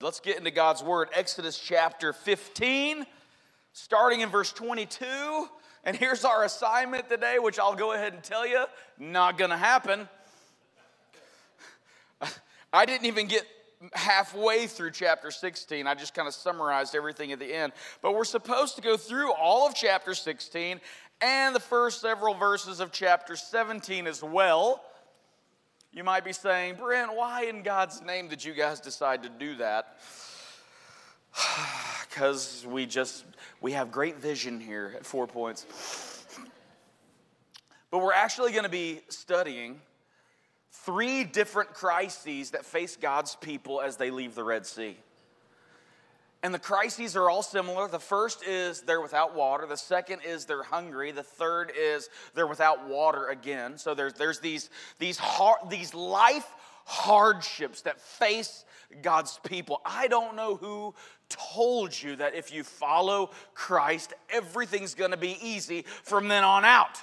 Let's get into God's Word. Exodus chapter 15, starting in verse 22. And here's our assignment today, which I'll go ahead and tell you not gonna happen. I didn't even get halfway through chapter 16. I just kind of summarized everything at the end. But we're supposed to go through all of chapter 16 and the first several verses of chapter 17 as well. You might be saying, Brent, why in God's name did you guys decide to do that? Because we just, we have great vision here at Four Points. But we're actually going to be studying three different crises that face God's people as they leave the Red Sea. And the crises are all similar. The first is they're without water. The second is they're hungry. The third is they're without water again. So there's, there's these, these, hard, these life hardships that face God's people. I don't know who told you that if you follow Christ, everything's going to be easy from then on out.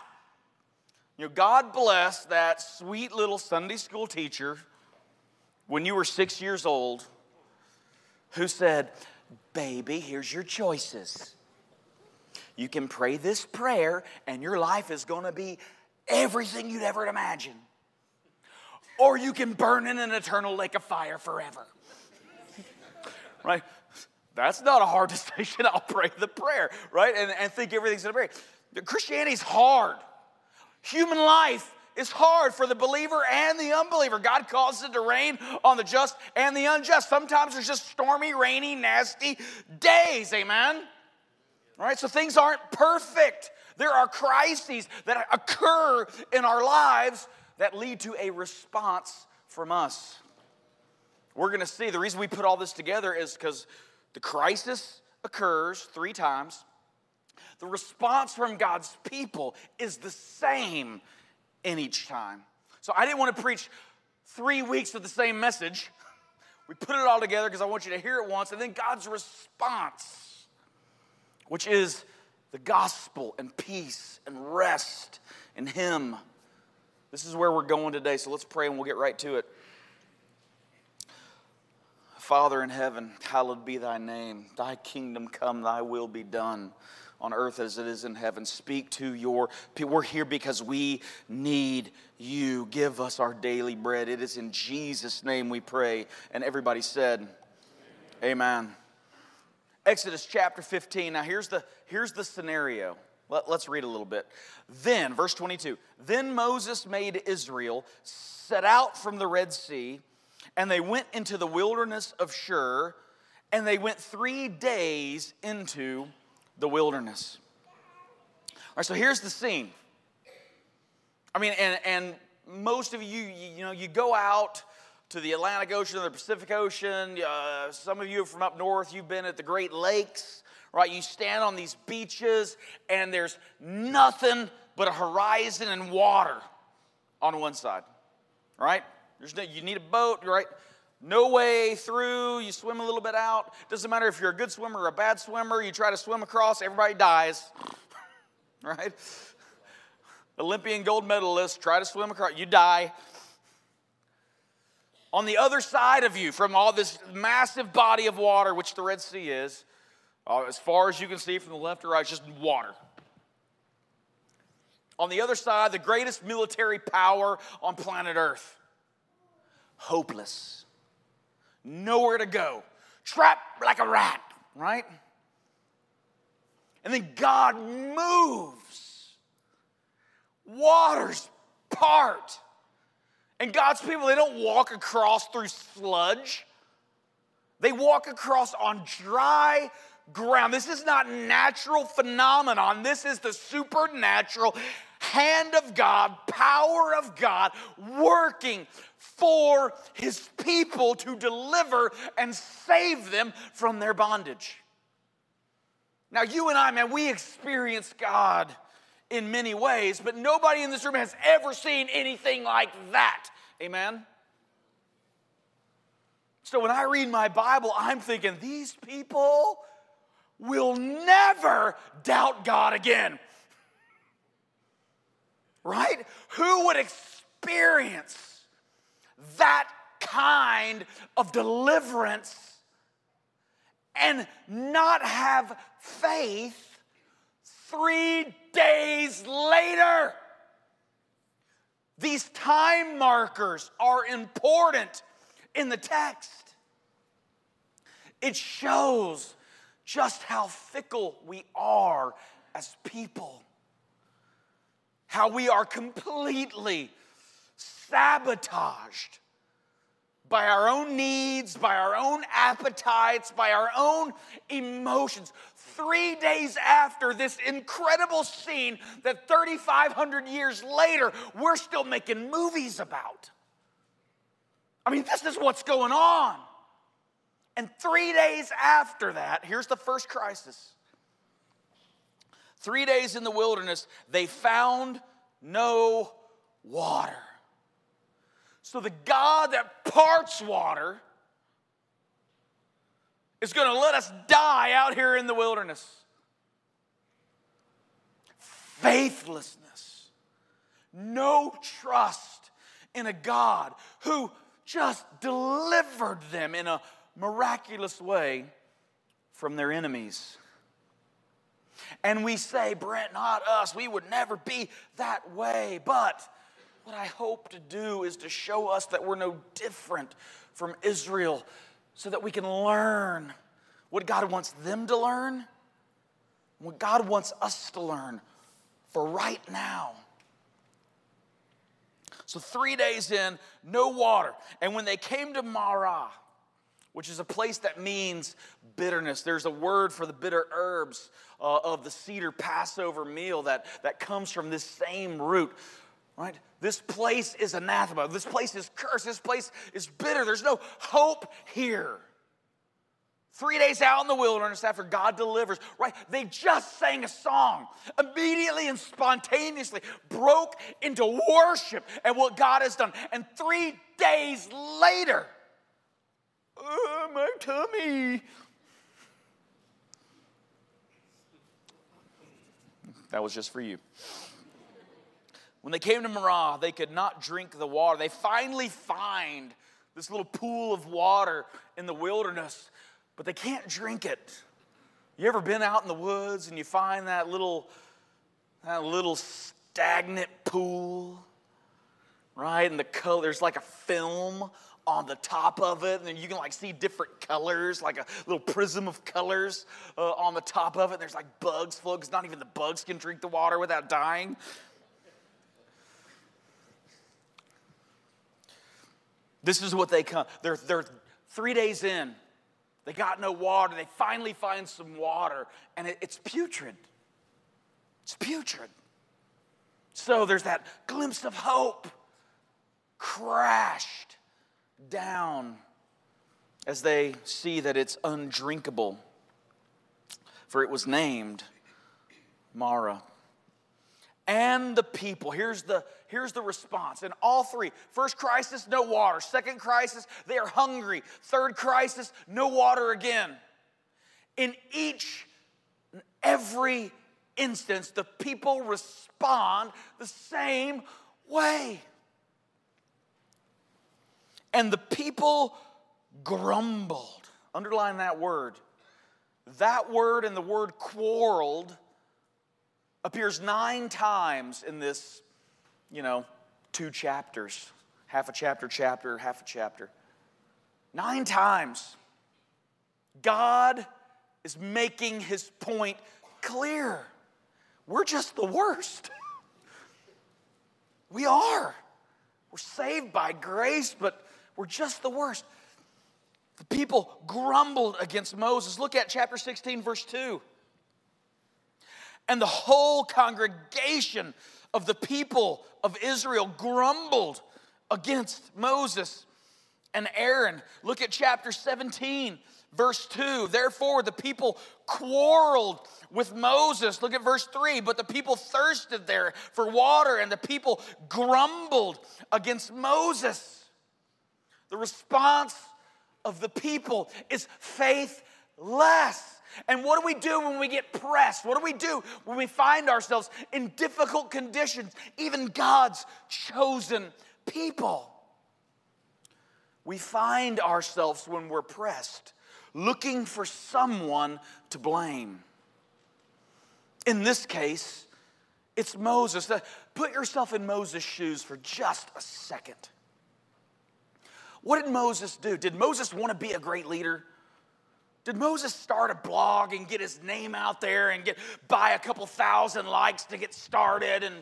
You know, God bless that sweet little Sunday school teacher when you were six years old who said, Baby, here's your choices. You can pray this prayer, and your life is going to be everything you'd ever imagine. Or you can burn in an eternal lake of fire forever. right? That's not a hard decision. I'll pray the prayer, right? And, and think everything's going to be. Christianity's hard. Human life is hard for the believer and the unbeliever. God causes it to rain on the just and the unjust. Sometimes there's just stormy, rainy, nasty days, amen? All right, so things aren't perfect. There are crises that occur in our lives that lead to a response from us. We're going to see the reason we put all this together is because the crisis occurs three times. The response from God's people is the same in each time. So I didn't want to preach three weeks of the same message. We put it all together because I want you to hear it once, and then God's response, which is the gospel and peace and rest in Him. This is where we're going today, so let's pray and we'll get right to it. Father in heaven, hallowed be thy name. Thy kingdom come, thy will be done on earth as it is in heaven. Speak to your people. We're here because we need you. Give us our daily bread. It is in Jesus' name we pray. And everybody said, Amen. Exodus chapter 15. Now here's the here's the scenario. Let, us read a little bit. Then, verse 22. Then Moses made Israel set out from the Red Sea, and they went into the wilderness of Shur, and they went three days into the wilderness. All right, so here's the scene. I mean, and, and most of you, you, know, you go out to the Atlantic Ocean or the Pacific Ocean. Uh, some of you from up north, you've been at the Great Lakes, right? You stand on these beaches, and there's nothing but a horizon and water on one side, right? There's no, you need a boat, right? No way through, you swim a little bit out. Doesn't matter if you're a good swimmer or a bad swimmer, you try to swim across, everybody dies. right? Olympian gold medalist, try to swim across, you die. On the other side of you, from all this massive body of water, which the Red Sea is, uh, as far as you can see from the left or right, just water. On the other side, the greatest military power on planet Earth. Hopeless nowhere to go, trapped like a rat, right? And then God moves, waters part. And God's people, they don't walk across through sludge. They walk across on dry ground. This is not natural phenomenon. This is the supernatural hand of God, power of God working for his people to deliver and save them from their bondage. Now, you and I, man, we experience God in many ways, but nobody in this room has ever seen anything like that. Amen? So when I read my Bible, I'm thinking, these people will never doubt God again. Right? Who would experience that kind of deliverance and not have faith three days later. These time markers are important in the text. It shows just how fickle we are as people, how we are completely sabotaged by our own needs, by our own appetites, by our own emotions. Three days after this incredible scene that 3,500 years later, we're still making movies about. I mean, this is what's going on. And three days after that, here's the first crisis. Three days in the wilderness, they found no water. So the God that parts water is going to let us die out here in the wilderness. Faithlessness, no trust in a God who just delivered them in a miraculous way from their enemies. And we say, Brent, not us, we would never be that way. But what I hope to do is to show us that we're no different from Israel so that we can learn what God wants them to learn, what God wants us to learn for right now. So, three days in, no water. And when they came to Marah, which is a place that means bitterness. There's a word for the bitter herbs uh, of the seder Passover meal that, that comes from this same root, right? This place is anathema. This place is cursed. This place is bitter. There's no hope here. Three days out in the wilderness after God delivers, right? They just sang a song. Immediately and spontaneously broke into worship at what God has done. And three days later, oh, my tummy. That was just for you. When they came to Marah, they could not drink the water. They finally find this little pool of water in the wilderness, but they can't drink it. You ever been out in the woods and you find that little, that little stagnant pool, right? And the color, there's like a film on the top of it, and then you can like see different colors, like a little prism of colors uh, on the top of it. And There's like bugs floating, because not even the bugs can drink the water without dying. This is what they come. They're, they're three days in. They got no water. They finally find some water, and it, it's putrid. It's putrid. So there's that glimpse of hope crashed down as they see that it's undrinkable, for it was named Marah. And the people, here's the, here's the response. In all three first crisis, no water. Second crisis, they are hungry. Third crisis, no water again. In each and every instance, the people respond the same way. And the people grumbled. Underline that word. That word and the word quarreled appears nine times in this, you know, two chapters. Half a chapter, chapter, half a chapter. Nine times. God is making his point clear. We're just the worst. we are. We're saved by grace, but were just the worst. The people grumbled against Moses. Look at chapter 16, verse 2. And the whole congregation of the people of Israel grumbled against Moses and Aaron. Look at chapter 17, verse 2. Therefore, the people quarreled with Moses. Look at verse 3. But the people thirsted there for water, and the people grumbled against Moses. The response of the people is faithless. And what do we do when we get pressed? What do we do when we find ourselves in difficult conditions, even God's chosen people? We find ourselves when we're pressed looking for someone to blame. In this case, it's Moses. Uh, put yourself in Moses' shoes for just a second. What did Moses do? Did Moses want to be a great leader? Did Moses start a blog and get his name out there and get buy a couple thousand likes to get started and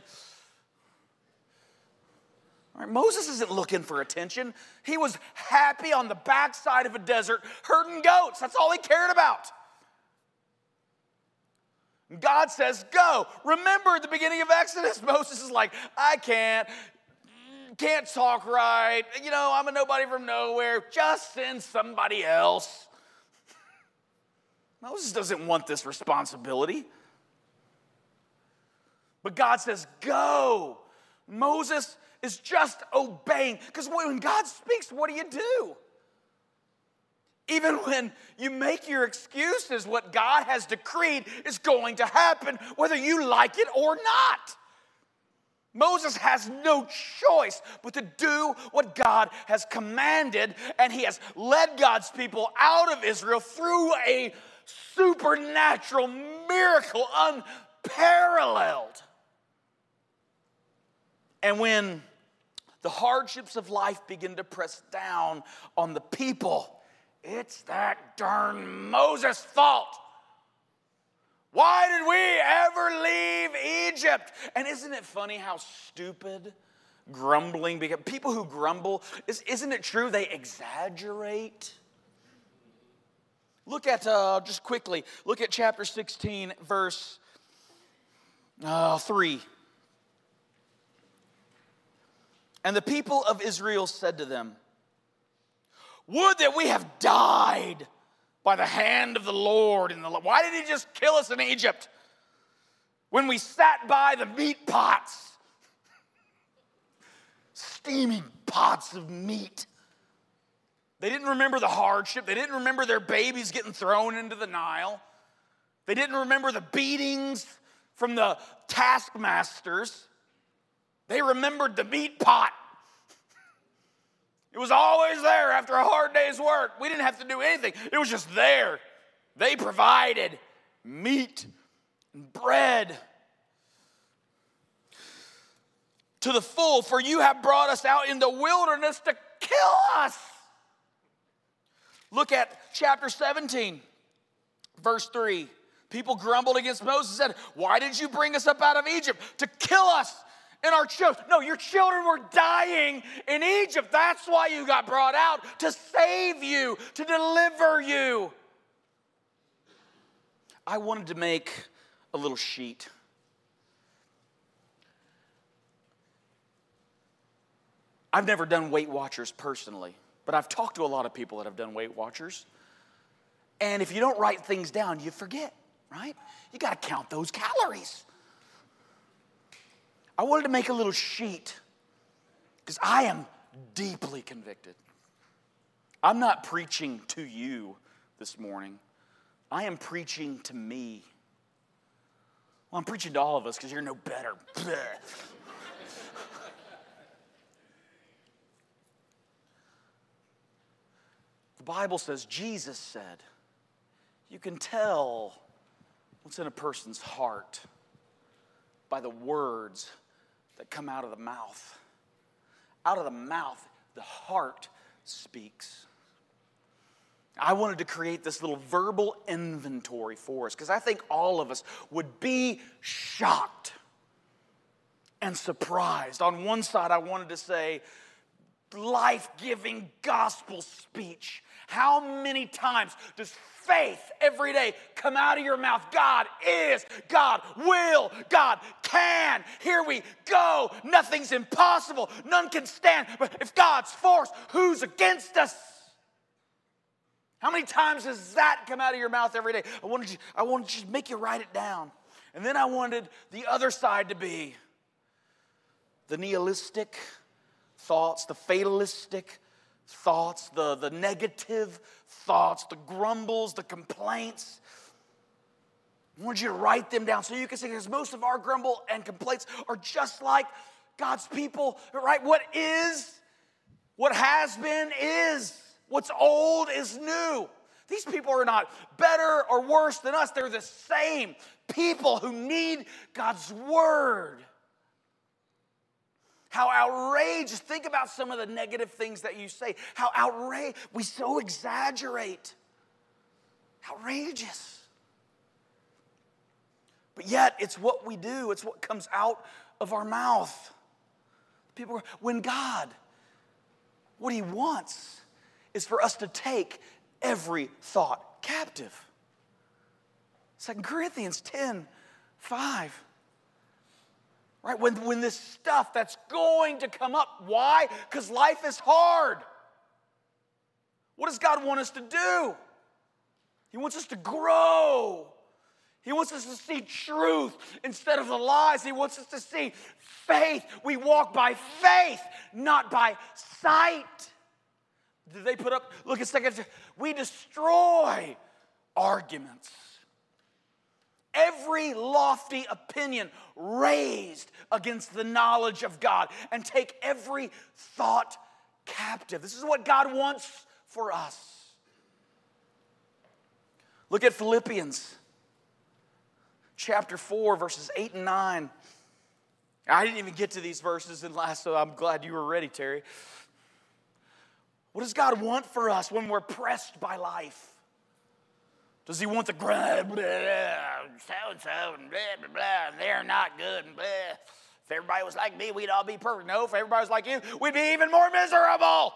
Moses isn't looking for attention. He was happy on the backside of a desert herding goats. That's all he cared about. God says, Go. Remember at the beginning of Exodus, Moses is like, I can't, can't talk right. You know, I'm a nobody from nowhere. Just send somebody else. Moses doesn't want this responsibility. But God says, Go. Moses is just obeying. Because when God speaks, what do you do? Even when you make your excuses, what God has decreed is going to happen, whether you like it or not. Moses has no choice but to do what God has commanded, and he has led God's people out of Israel through a supernatural miracle unparalleled. And when the hardships of life begin to press down on the people, it's that darn Moses' fault. Why did we ever leave Egypt? And isn't it funny how stupid grumbling because people who grumble is, isn't it true they exaggerate look at uh, just quickly look at chapter 16 verse uh, 3 And the people of Israel said to them, Would that we have died by the hand of the Lord. In the, why did he just kill us in Egypt? When we sat by the meat pots, steaming pots of meat. They didn't remember the hardship. They didn't remember their babies getting thrown into the Nile. They didn't remember the beatings from the taskmasters. They remembered the meat pot. It was always there after a hard day's work. We didn't have to do anything, it was just there. They provided meat and bread to the full, for you have brought us out in the wilderness to kill us. Look at chapter 17, verse 3. People grumbled against Moses and said, Why did you bring us up out of Egypt? To kill us and our children. No, your children were dying in Egypt. That's why you got brought out to save you, to deliver you. I wanted to make a little sheet. I've never done Weight Watchers personally, but I've talked to a lot of people that have done Weight Watchers. And if you don't write things down, you forget, right? You got to count those calories. I wanted to make a little sheet because I am deeply convicted. I'm not preaching to you this morning, I am preaching to me. Well, I'm preaching to all of us because you're no better. the Bible says, Jesus said, you can tell what's in a person's heart by the words that come out of the mouth. Out of the mouth, the heart speaks. I wanted to create this little verbal inventory for us because I think all of us would be shocked and surprised. On one side, I wanted to say, life giving gospel speech. How many times does faith every day come out of your mouth. God is, God will, God can. Here we go. Nothing's impossible, none can stand. But if God's for us, who's against us? How many times does that come out of your mouth every day? I wanted you, I wanted you to make you write it down. And then I wanted the other side to be the nihilistic thoughts, the fatalistic thoughts, the, the negative thoughts, the grumbles, the complaints. I want you to write them down so you can see, because most of our grumble and complaints are just like God's people, right? What is, what has been, is. What's old is new. these people are not better or worse than us. They're the same people who need God's word. How outrageous. Think about some of the negative things that you say. How outrageous. We so exaggerate. Outrageous. But yet, it's what we do, it's what comes out of our mouth. People, when God, what He wants is for us to take every thought captive. 2 Corinthians 10 5. Right? When, when this stuff that's going to come up, why? Because life is hard. What does God want us to do? He wants us to grow. He wants us to see truth instead of the lies. He wants us to see faith. We walk by faith, not by sight. Did they put up, look at second, we destroy arguments. Every lofty opinion raised against the knowledge of God and take every thought captive. This is what God wants for us. Look at Philippians chapter 4, verses 8 and 9. I didn't even get to these verses in last, so I'm glad you were ready, Terry. What does God want for us when we're pressed by life? Does he want the so and so and blah, blah, blah, and they're not good and blah. If everybody was like me, we'd all be perfect. No, if everybody was like you, we'd be even more miserable.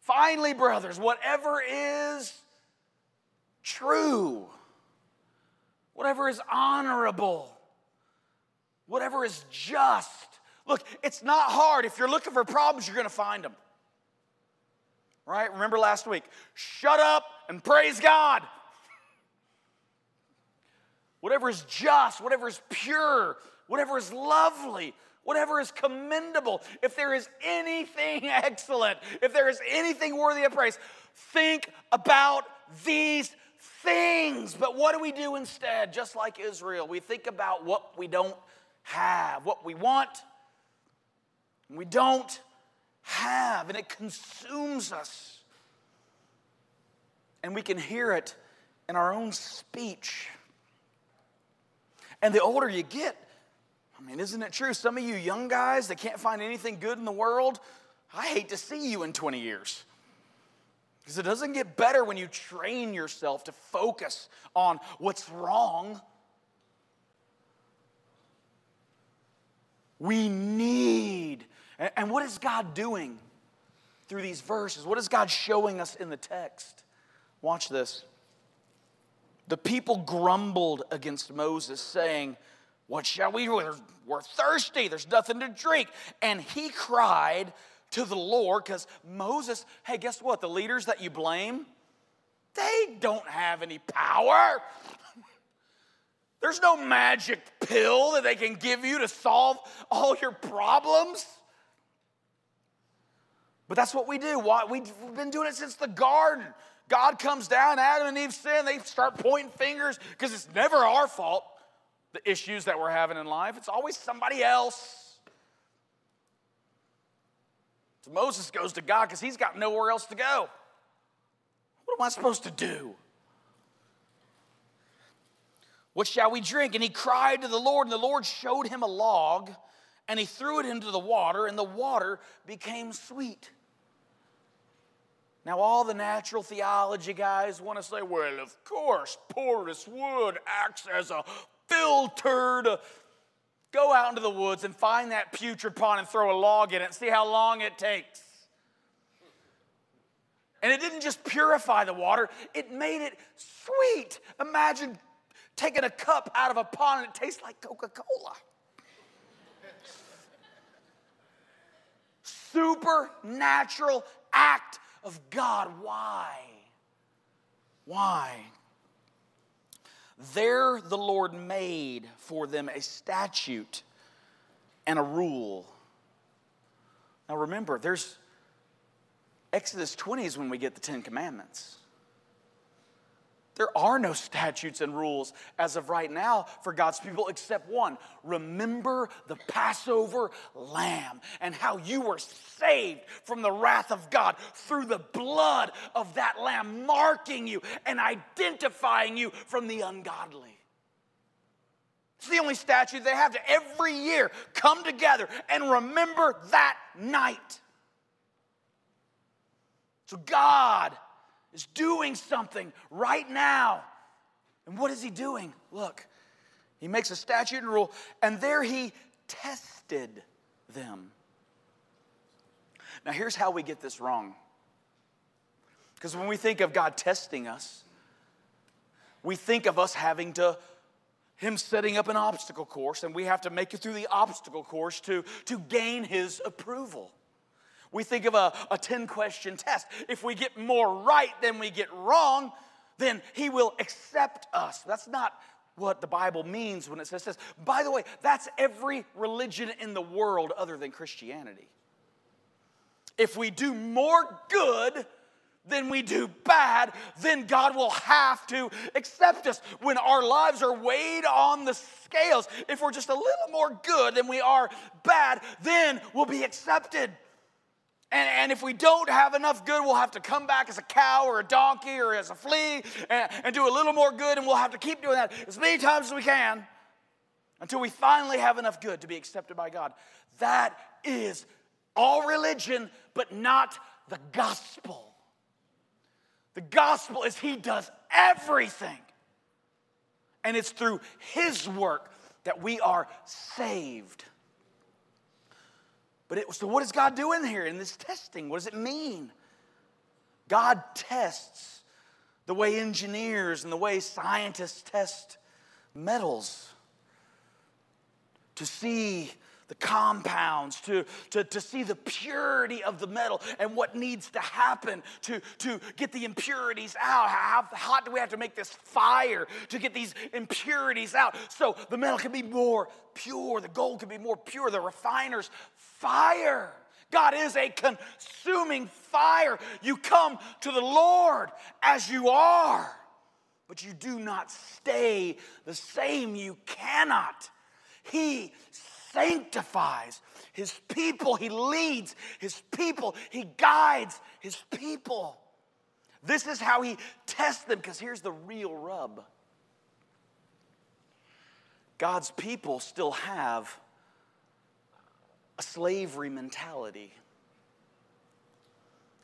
Finally, brothers, whatever is true, whatever is honorable, whatever is just. Look, it's not hard. If you're looking for problems, you're going to find them. Right? Remember last week? Shut up and praise God. Whatever is just, whatever is pure, whatever is lovely, whatever is commendable, if there is anything excellent, if there is anything worthy of praise, think about these things. But what do we do instead? Just like Israel, we think about what we don't have, what we want, we don't have, and it consumes us. And we can hear it in our own speech. And the older you get, I mean, isn't it true? Some of you young guys that can't find anything good in the world, I hate to see you in 20 years. Because it doesn't get better when you train yourself to focus on what's wrong. We need, and what is God doing through these verses? What is God showing us in the text? Watch this. The people grumbled against Moses, saying, What shall we do? We're thirsty, there's nothing to drink. And he cried to the Lord because Moses, hey, guess what? The leaders that you blame, they don't have any power. There's no magic pill that they can give you to solve all your problems. But that's what we do. We've been doing it since the garden. God comes down, Adam and Eve sin, they start pointing fingers because it's never our fault, the issues that we're having in life. It's always somebody else. So Moses goes to God because he's got nowhere else to go. What am I supposed to do? What shall we drink? And he cried to the Lord, and the Lord showed him a log, and he threw it into the water, and the water became sweet. Now, all the natural theology guys want to say, well, of course, porous wood acts as a filter to Go out into the woods and find that putrid pond and throw a log in it and see how long it takes. And it didn't just purify the water, it made it sweet. Imagine taking a cup out of a pond and it tastes like Coca Cola. Supernatural act of God. Why? Why? There the Lord made for them a statute and a rule. Now remember, there's Exodus 20 is when we get the Ten Commandments. There are no statutes and rules as of right now for God's people except one. Remember the Passover lamb and how you were saved from the wrath of God through the blood of that lamb, marking you and identifying you from the ungodly. It's the only statute they have to every year come together and remember that night. So God is doing something right now. And what is he doing? Look, he makes a statute and rule, and there he tested them. Now, here's how we get this wrong. Because when we think of God testing us, we think of us having to, Him setting up an obstacle course, and we have to make it through the obstacle course to, to gain His approval. We think of a, a 10 question test. If we get more right than we get wrong, then He will accept us. That's not what the Bible means when it says this. By the way, that's every religion in the world other than Christianity. If we do more good than we do bad, then God will have to accept us. When our lives are weighed on the scales, if we're just a little more good than we are bad, then we'll be accepted. And, and, if we don't have enough good, we'll have to come back as a cow or a donkey or as a flea and, and do a little more good, and we'll have to keep doing that as many times as we can until we finally have enough good to be accepted by God. That is all religion, but not the gospel. The gospel is He does everything, and it's through His work that we are saved. But it, so, what is God doing here in this testing? What does it mean? God tests the way engineers and the way scientists test metals to see the compounds, to, to, to see the purity of the metal and what needs to happen to, to get the impurities out. How hot do we have to make this fire to get these impurities out so the metal can be more pure, the gold can be more pure, the refiner's fire. God is a consuming fire. You come to the Lord as you are, but you do not stay the same. You cannot. He sanctifies his people, he leads his people, he guides his people. This is how he tests them, because here's the real rub God's people still have a slavery mentality.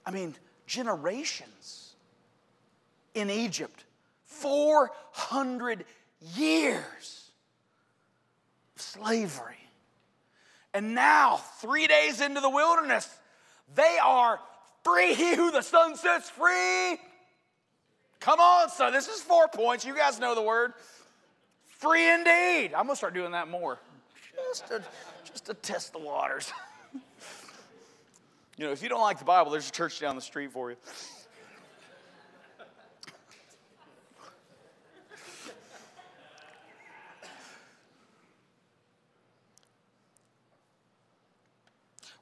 I mean, generations in Egypt, 400 years of slavery. And now, three days into the wilderness, they are free. He who the Son sets free. Come on, son. This is four points. You guys know the word. Free indeed. I'm going to start doing that more. Just to, just to test the waters. you know, if you don't like the Bible, there's a church down the street for you.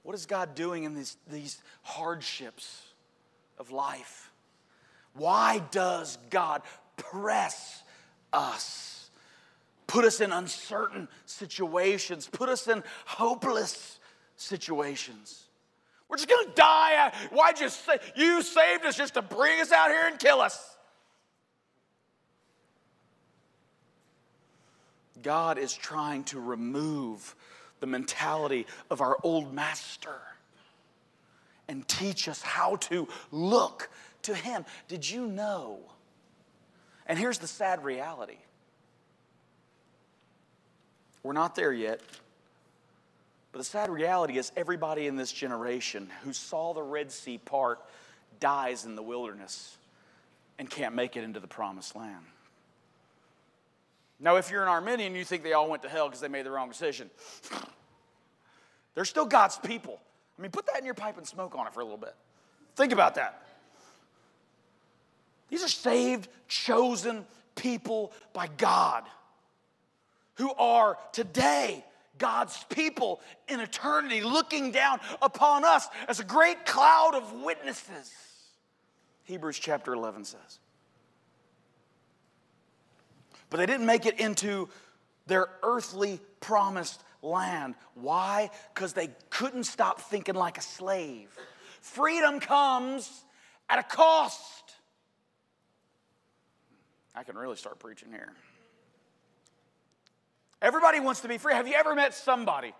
What is God doing in these, these hardships of life? Why does God press us? Put us in uncertain situations, put us in hopeless situations. We're just gonna die. Why just say you saved us just to bring us out here and kill us? God is trying to remove the mentality of our old master and teach us how to look to him. Did you know? And here's the sad reality we're not there yet. But the sad reality is, everybody in this generation who saw the Red Sea part dies in the wilderness and can't make it into the promised land. Now, if you're an Arminian, you think they all went to hell because they made the wrong decision. They're still God's people. I mean, put that in your pipe and smoke on it for a little bit. Think about that. These are saved, chosen people by God who are today God's people in eternity looking down upon us as a great cloud of witnesses. Hebrews chapter 11 says. But they didn't make it into their earthly promised land. Why? Because they couldn't stop thinking like a slave. Freedom comes at a cost. I can really start preaching here. Everybody wants to be free. Have you ever met somebody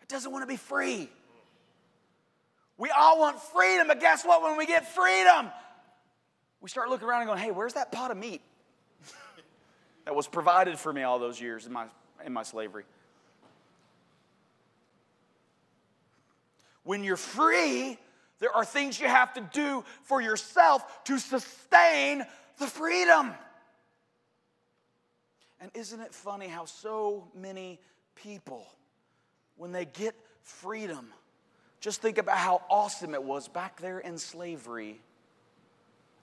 that doesn't want to be free? We all want freedom, but guess what? When we get freedom, we start looking around and going, hey, where's that pot of meat that was provided for me all those years in my, in my slavery? When you're free, there are things you have to do for yourself to sustain the freedom. And isn't it funny how so many people, when they get freedom, just think about how awesome it was back there in slavery.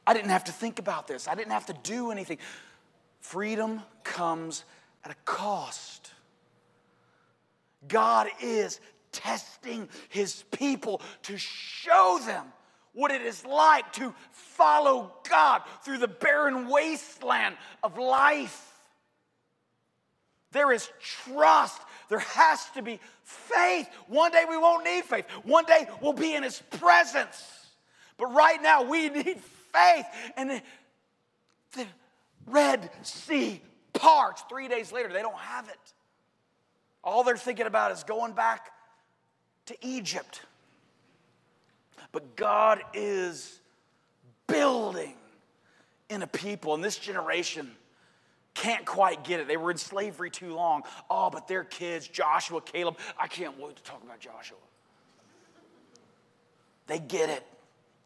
I didn't have to think about this, I didn't have to do anything. Freedom comes at a cost. God is testing his people to show them what it is like to follow God through the barren wasteland of life. There is trust. There has to be faith. One day we won't need faith. One day we'll be in His presence. But right now we need faith. And the, Red Sea parts. Three days later, they don't have it. All they're thinking about is going back to Egypt. But God is building in a people and this generation can't quite get it. They were in slavery too long. Oh, but their kids, Joshua, Caleb, I can't wait to talk about Joshua. They get it.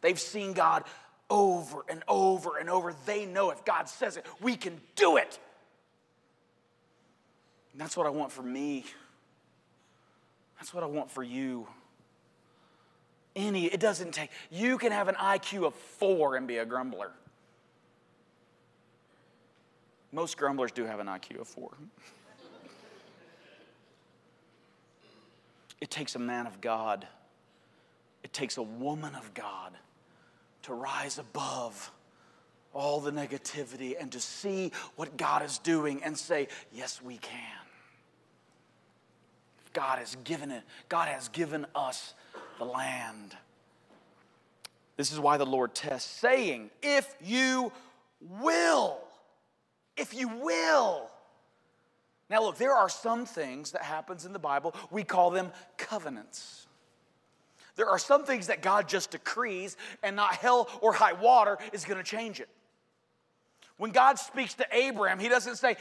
They've seen God over and over and over. They know if God says it, we can do it. And that's what I want for me. That's what I want for you. Any, it doesn't take, you can have an IQ of four and be a grumbler. Most grumblers do have an IQ of four. it takes a man of God, it takes a woman of God to rise above all the negativity and to see what God is doing and say, Yes, we can. God has given it, God has given us the land. This is why the Lord tests, saying, If you will if you will. Now, look, there are some things that happens in the Bible, we call them covenants. There are some things that God just decrees, and not hell or high water is going to change it. When God speaks to Abraham, he doesn't say,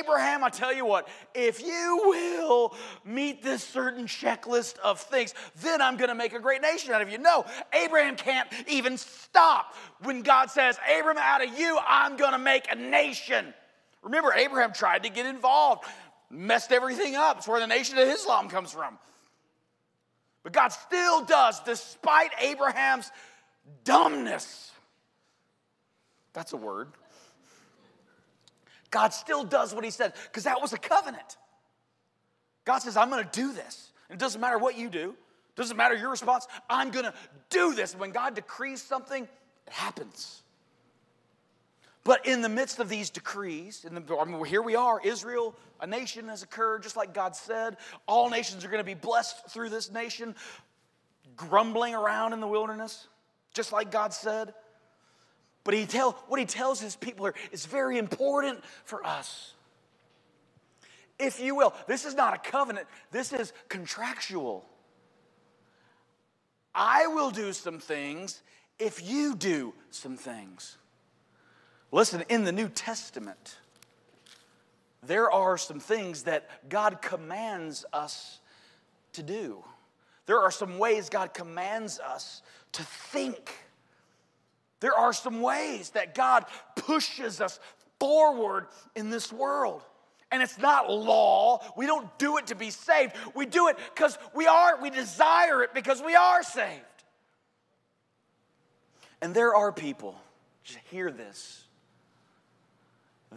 Abraham, I tell you what, if you will meet this certain checklist of things, then I'm going to make a great nation out of you. No, Abraham can't even stop when God says, Abraham, out of you, I'm going to make a nation. Remember, Abraham tried to get involved, messed everything up. It's where the nation of Islam comes from. But God still does, despite Abraham's dumbness. That's a word. God still does what he said because that was a covenant. God says, I'm going to do this. And it doesn't matter what you do, it doesn't matter your response. I'm going to do this. when God decrees something, it happens. But in the midst of these decrees, the, I mean, here we are, Israel, a nation has occurred, just like God said. All nations are going to be blessed through this nation, grumbling around in the wilderness, just like God said. But he tell, what he tells his people here is very important for us. If you will, this is not a covenant, this is contractual. I will do some things if you do some things. Listen, in the New Testament, there are some things that God commands us to do. There are some ways God commands us to think. There are some ways that God pushes us forward in this world. And it's not law. We don't do it to be saved. We do it because we are, we desire it because we are saved. And there are people, just hear this.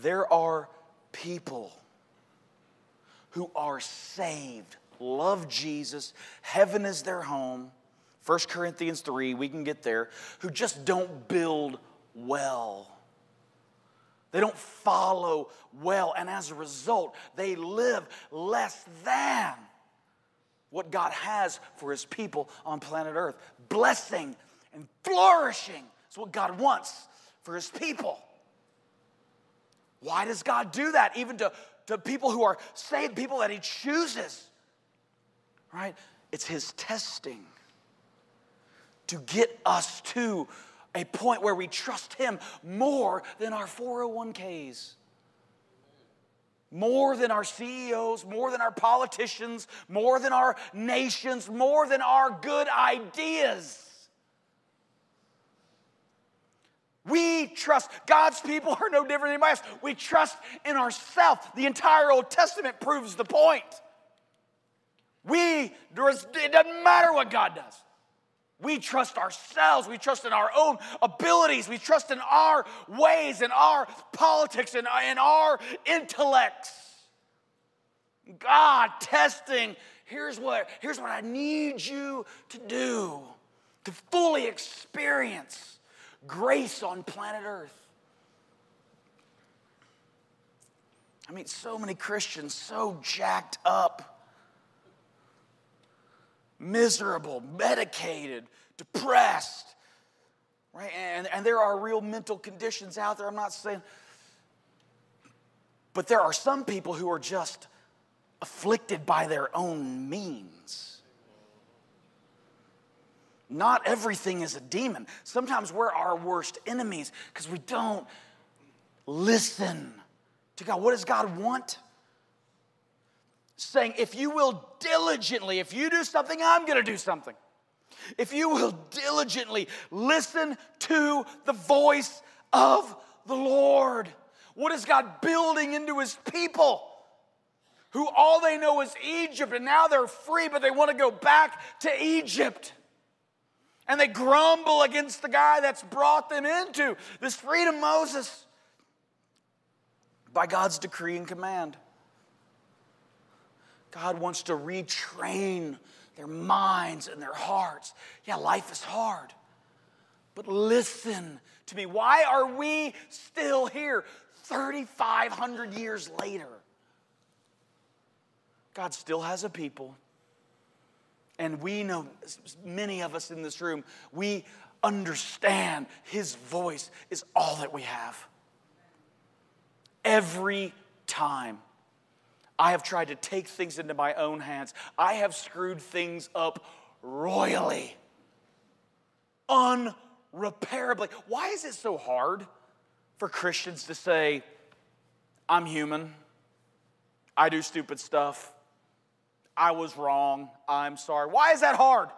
There are people who are saved, love Jesus, heaven is their home, 1 Corinthians 3, we can get there, who just don't build well. They don't follow well, and as a result, they live less than what God has for His people on planet Earth. Blessing and flourishing is what God wants for His people. Why does God do that? Even to, to people who are saved, people that He chooses, right? It's His testing to get us to a point where we trust Him more than our 401ks, more than our CEOs, more than our politicians, more than our nations, more than our good ideas. We trust God's people are no different than anybody else. We trust in ourselves. The entire Old Testament proves the point. We, it doesn't matter what God does. We trust ourselves. We trust in our own abilities. We trust in our ways, in our politics, and in, in our intellects. God testing, here's what, here's what I need you to do to fully experience grace on planet Earth. I mean, so many Christians so jacked up miserable, medicated, depressed, right? And, and there are real mental conditions out there. I'm not saying, but there are some people who are just afflicted by their own means. Not everything is a demon. Sometimes we're our worst enemies because we don't listen to God. What does God want? saying, If you will diligently, if you do something, I'm going to do something. If you will diligently listen to the voice of the Lord. What is God building into his people? Who all they know is Egypt, and now they're free, but they want to go back to Egypt. And they grumble against the guy that's brought them into this freedom, Moses, by God's decree and command. God wants to retrain their minds and their hearts. Yeah, life is hard. But listen to me. Why are we still here 3,500 years later? God still has a people. And we know, many of us in this room, we understand His voice is all that we have. Every time. I have tried to take things into my own hands. I have screwed things up royally, unrepairably. Why is it so hard for Christians to say, I'm human, I do stupid stuff, I was wrong, I'm sorry? Why is that hard?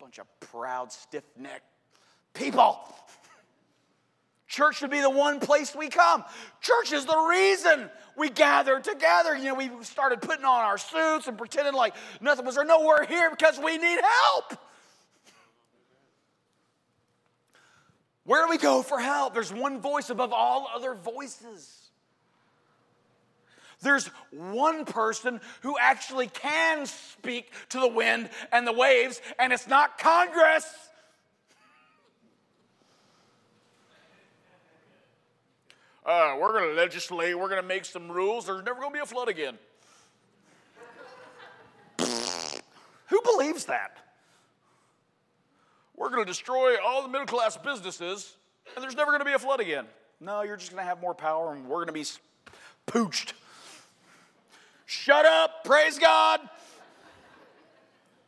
Bunch of proud, stiff necked people. Church should be the one place we come. Church is the reason we gather together. You know, we started putting on our suits and pretending like nothing was there. No, we're here because we need help. Where do we go for help? There's one voice above all other voices. There's one person who actually can speak to the wind and the waves, and it's not Congress. uh, we're going to legislate, we're going to make some rules, there's never going to be a flood again. Who believes that? We're going to destroy all the middle class businesses, and there's never going to be a flood again. No, you're just going to have more power, and we're going to be pooched. Shut up, praise God.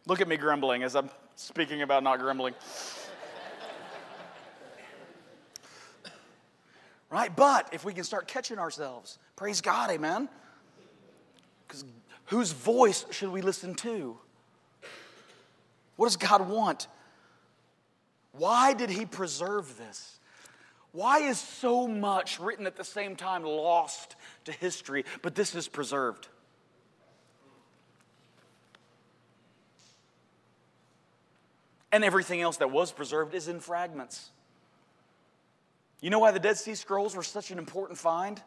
Look at me grumbling as I'm speaking about not grumbling. right? But if we can start catching ourselves, praise God, amen. Because whose voice should we listen to? What does God want? Why did He preserve this? Why is so much written at the same time lost to history, but this is preserved? And everything else that was preserved is in fragments. You know why the Dead Sea Scrolls were such an important find?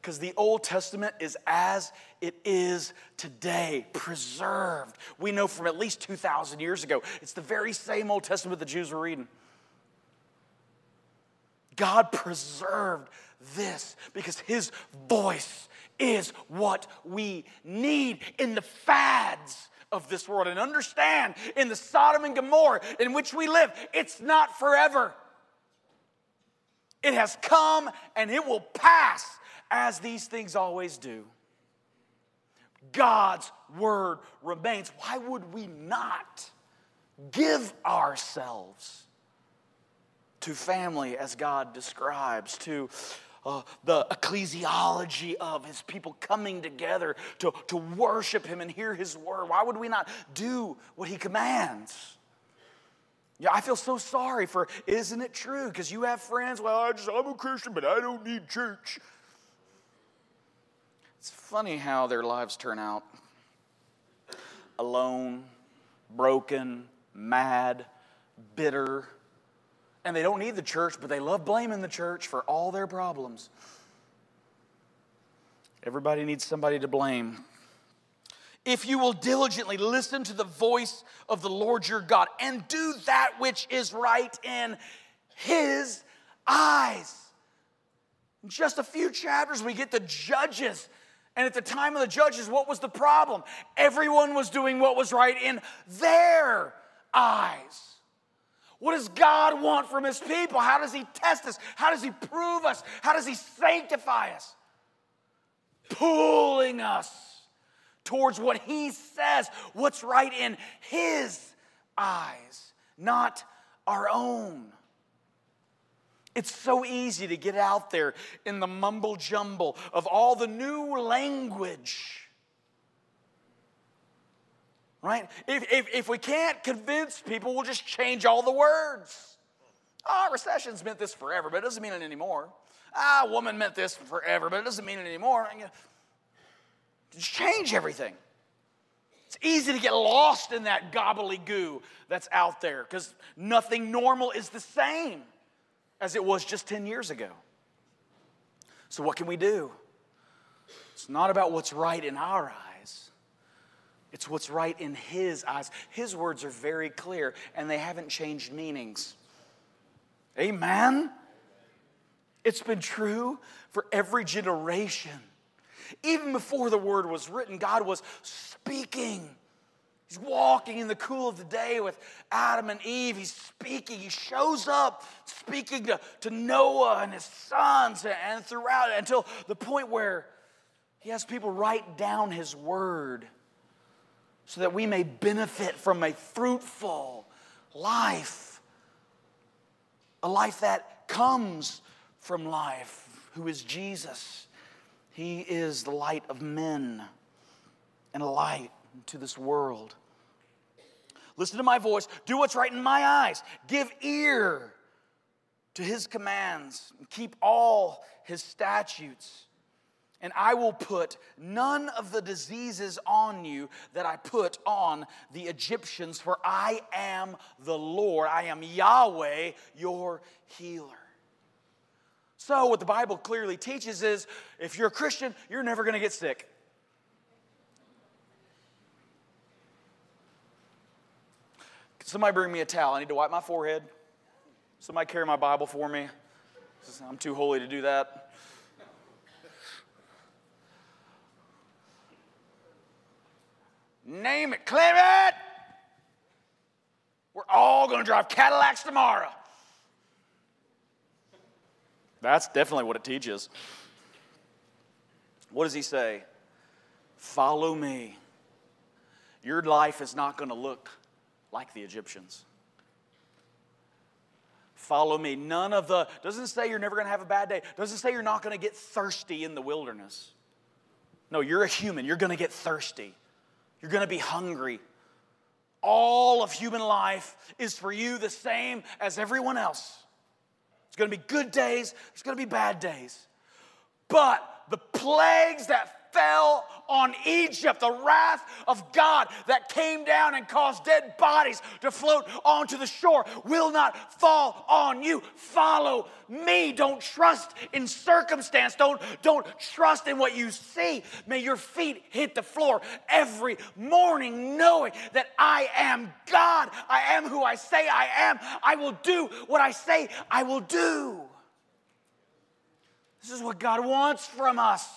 Because the Old Testament is as it is today, preserved. We know from at least 2,000 years ago. It's the very same Old Testament the Jews were reading. God preserved this because His voice is what we need in the fads of this world. And understand, in the Sodom and Gomorrah in which we live, it's not forever. It has come and it will pass as these things always do. God's word remains. Why would we not give ourselves to family as God describes, to uh, the ecclesiology of his people coming together to, to worship him and hear his word? Why would we not do what he commands? Yeah, I feel so sorry for, isn't it true? Because you have friends, well, I just, I'm a Christian, but I don't need church. It's funny how their lives turn out alone, broken, mad, bitter. And they don't need the church, but they love blaming the church for all their problems. Everybody needs somebody to blame. If you will diligently listen to the voice of the Lord your God and do that which is right in his eyes. In just a few chapters, we get the judges and at the time of the judges, what was the problem? Everyone was doing what was right in their eyes. What does God want from His people? How does He test us? How does He prove us? How does He sanctify us? Pulling us towards what He says, what's right in His eyes, not our own. It's so easy to get out there in the mumble jumble of all the new language. Right? If, if, if we can't convince people, we'll just change all the words. Ah, oh, recession's meant this forever, but it doesn't mean it anymore. Ah, woman meant this forever, but it doesn't mean it anymore. Just change everything. It's easy to get lost in that gobbledygoo that's out there because nothing normal is the same as it was just 10 years ago. So, what can we do? It's not about what's right in our eyes, it's what's right in His eyes. His words are very clear and they haven't changed meanings. Amen? It's been true for every generation. Even before the word was written, God was speaking He's walking in the cool of the day with Adam and Eve. He's speaking. He shows up speaking to, to Noah and his sons and throughout until the point where he has people write down his word so that we may benefit from a fruitful life, a life that comes from life, who is Jesus. He is the light of men and a light to this world. Listen to my voice. Do what's right in my eyes. Give ear to his commands. And keep all his statutes. And I will put none of the diseases on you that I put on the Egyptians, for I am the Lord. I am Yahweh, your healer. So, what the Bible clearly teaches is if you're a Christian, you're never going to get sick. Somebody bring me a towel. I need to wipe my forehead. Somebody carry my Bible for me. I'm too holy to do that. Name it, claim it. We're all going to drive Cadillacs tomorrow. That's definitely what it teaches. What does he say? Follow me. Your life is not going to look like the Egyptians. Follow me. None of the, doesn't say you're never going to have a bad day, doesn't say you're not going to get thirsty in the wilderness. No, you're a human. You're going to get thirsty. You're going to be hungry. All of human life is for you the same as everyone else. It's going to be good days, it's going to be bad days. But the plagues that fell on Egypt, the wrath of God that came down and caused dead bodies to float onto the shore will not fall on you. Follow me. Don't trust in circumstance. Don't, don't trust in what you see. May your feet hit the floor every morning knowing that I am God. I am who I say I am. I will do what I say I will do. This is what God wants from us.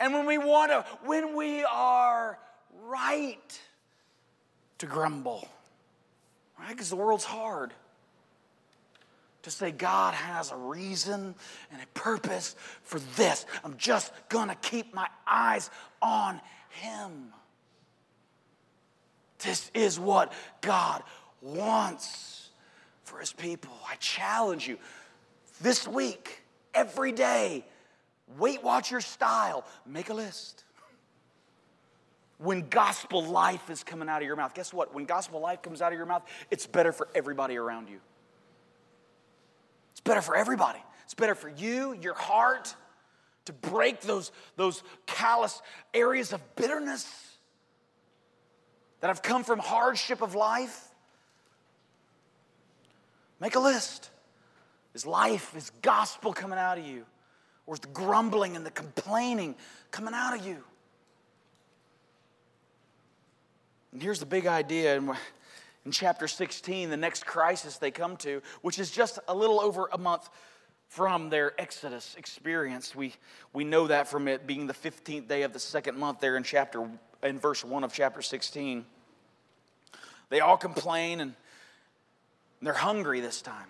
And when we want to, when we are right to grumble, right? Because the world's hard. To say God has a reason and a purpose for this. I'm just gonna keep my eyes on Him. This is what God wants for His people. I challenge you this week, every day, Weight Watch your style, make a list. When gospel life is coming out of your mouth, guess what? When gospel life comes out of your mouth, it's better for everybody around you. It's better for everybody. It's better for you, your heart, to break those, those callous areas of bitterness that have come from hardship of life. Make a list. Is life, is gospel coming out of you? Or the grumbling and the complaining coming out of you? And here's the big idea in, in chapter 16, the next crisis they come to, which is just a little over a month from their Exodus experience. We, we know that from it being the 15th day of the second month there in chapter in verse 1 of chapter 16. They all complain and they're hungry this time.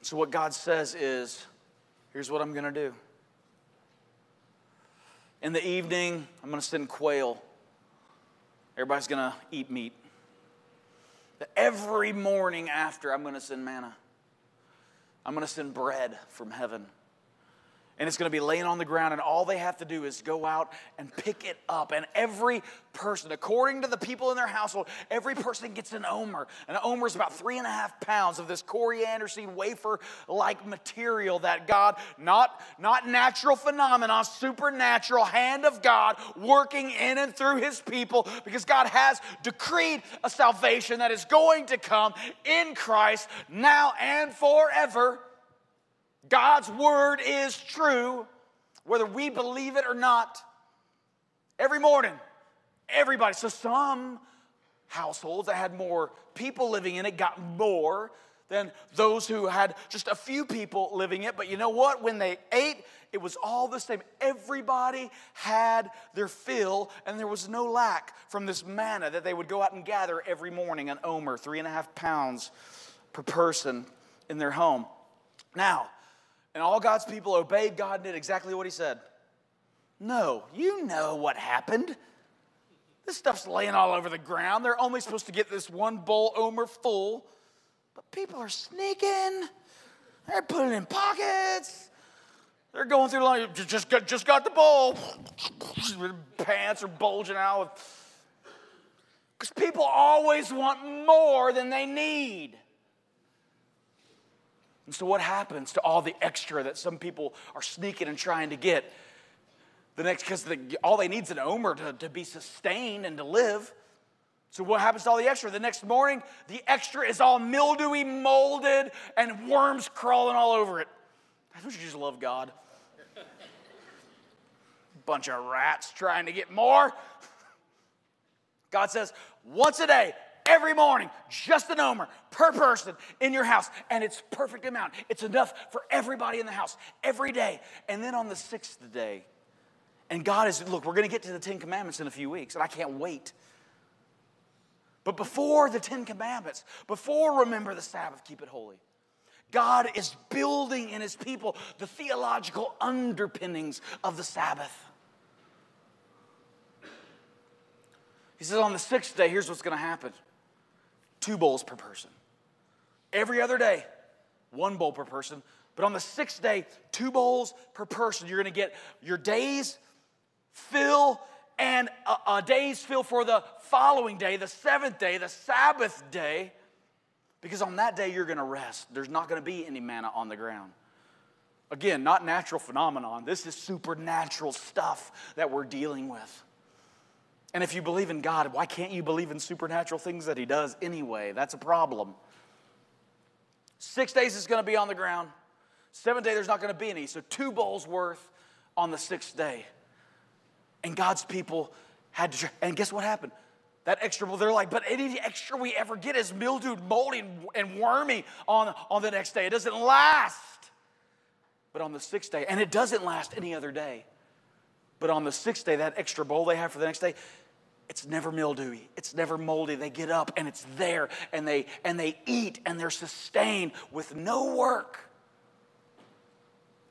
So, what God says is, here's what I'm going to do. In the evening, I'm going to send quail. Everybody's going to eat meat. Every morning after, I'm going to send manna. I'm going to send bread from heaven and it's going to be laying on the ground, and all they have to do is go out and pick it up. And every person, according to the people in their household, every person gets an omer. An omer is about three and a half pounds of this coriander seed wafer like material that God, not, not natural phenomena, supernatural hand of God working in and through his people, because God has decreed a salvation that is going to come in Christ now and forever. God's word is true, whether we believe it or not. Every morning, everybody. So some households that had more people living in it got more than those who had just a few people living it. But you know what? When they ate, it was all the same. Everybody had their fill, and there was no lack from this manna that they would go out and gather every morning an omer, three and a half pounds per person in their home. Now, and all God's people obeyed God and did exactly what He said. No, you know what happened. This stuff's laying all over the ground. They're only supposed to get this one bowl omer full, but people are sneaking. They're putting in pockets. They're going through the. Just got, just got the bowl. Pants are bulging out. Because people always want more than they need. And so, what happens to all the extra that some people are sneaking and trying to get? The next, because the, all they need is an omer to, to be sustained and to live. So, what happens to all the extra? The next morning, the extra is all mildewy, molded, and worms crawling all over it. Don't you just love God? Bunch of rats trying to get more. God says, once a day, every morning, just an omer per person in your house. And it's perfect amount. It's enough for everybody in the house every day. And then on the sixth day, and God is, look, we're going to get to the Ten Commandments in a few weeks, and I can't wait. But before the Ten Commandments, before remember the Sabbath, keep it holy. God is building in his people the theological underpinnings of the Sabbath. He says, on the sixth day, here's what's going to happen two bowls per person. Every other day, one bowl per person. But on the sixth day, two bowls per person. You're going to get your day's fill and a, a day's fill for the following day, the seventh day, the Sabbath day. Because on that day, you're going to rest. There's not going to be any manna on the ground. Again, not natural phenomenon. This is supernatural stuff that we're dealing with. And if you believe in God, why can't you believe in supernatural things that He does anyway? That's a problem. Six days is going to be on the ground. Seven day, there's not going to be any. So, two bowls worth on the sixth day. And God's people had to, and guess what happened? That extra bowl, they're like, but any extra we ever get is mildewed, moldy, and wormy on, on the next day. It doesn't last. But on the sixth day, and it doesn't last any other day, but on the sixth day, that extra bowl they have for the next day, it's never mildewy. It's never moldy. They get up and it's there and they and they eat and they're sustained with no work.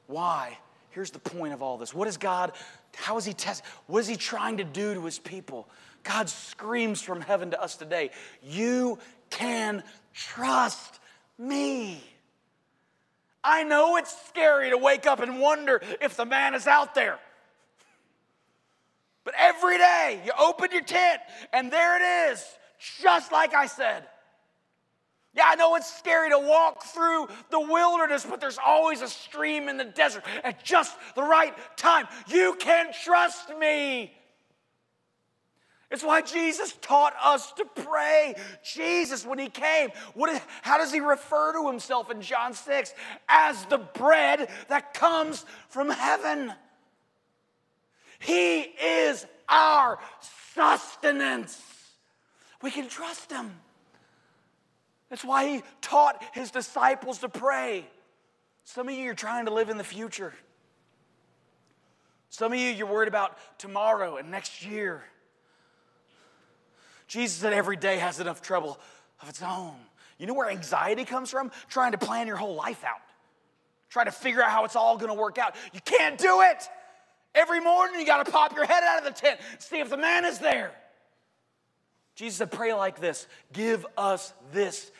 Why? Here's the point of all this. What is god how is he test what is he trying to do to his people? God screams from heaven to us today you can trust me. I know it's scary to wake up and wonder if the man is out there but every day you open your tent and there it is, just like I said. Yeah, I know it's scary to walk through the wilderness, but there's always a stream in the desert at just the right time. You can trust me. It's why Jesus taught us to pray. Jesus, when he came, what, how does he refer to himself in John 6? As the bread that comes from heaven. He is our sustenance. We can trust Him. That's why He taught His disciples to pray. Some of you are trying to live in the future. Some of you, you're worried about tomorrow and next year. Jesus said every day has enough trouble of its own. You know where anxiety comes from? Trying to plan your whole life out, trying to figure out how it's all gonna work out. You can't do it. Every morning you got to pop your head out of the tent, see if the man is there. Jesus said, Pray like this Give us this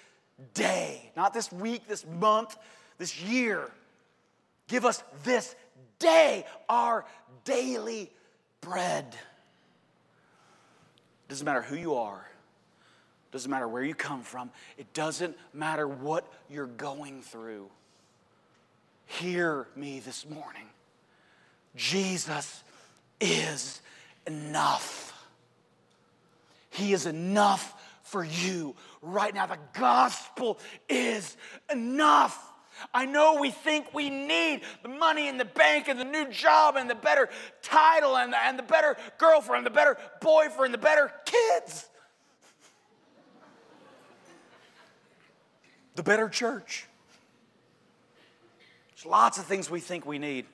day, not this week, this month, this year. Give us this day our daily bread. Doesn't matter who you are, doesn't matter where you come from, it doesn't matter what you're going through. Hear me this morning. Jesus is enough. He is enough for you right now. The gospel is enough. I know we think we need the money in the bank and the new job and the better title and the, and the better girlfriend, the better boyfriend, the better kids, the better church. There's lots of things we think we need.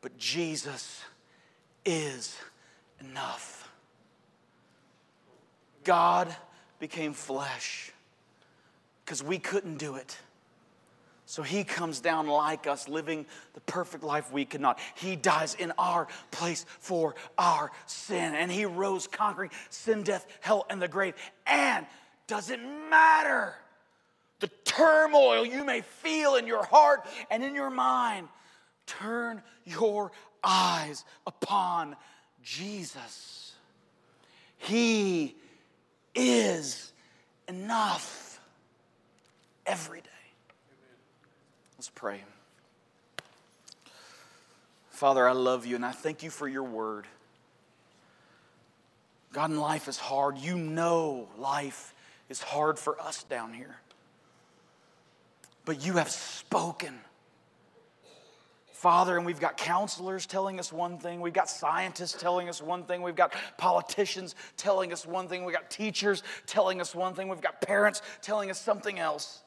But Jesus is enough. God became flesh because we couldn't do it. So he comes down like us, living the perfect life we could not. He dies in our place for our sin. And he rose conquering sin, death, hell, and the grave. And does it matter the turmoil you may feel in your heart and in your mind? Turn your eyes upon Jesus. He is enough every day. Let's pray. Father, I love you and I thank you for your word. God, in life is hard. You know life is hard for us down here. But you have spoken Father, and we've got counselors telling us one thing, we've got scientists telling us one thing, we've got politicians telling us one thing, we've got teachers telling us one thing, we've got parents telling us something else.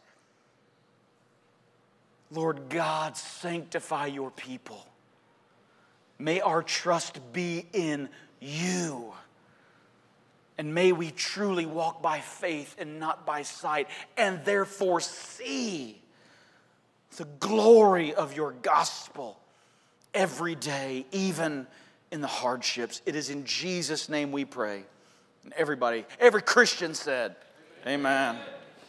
Lord God, sanctify your people. May our trust be in you. And may we truly walk by faith and not by sight, and therefore see the glory of your gospel every day, even in the hardships. It is in Jesus' name we pray. And everybody, every Christian said, Amen. Amen.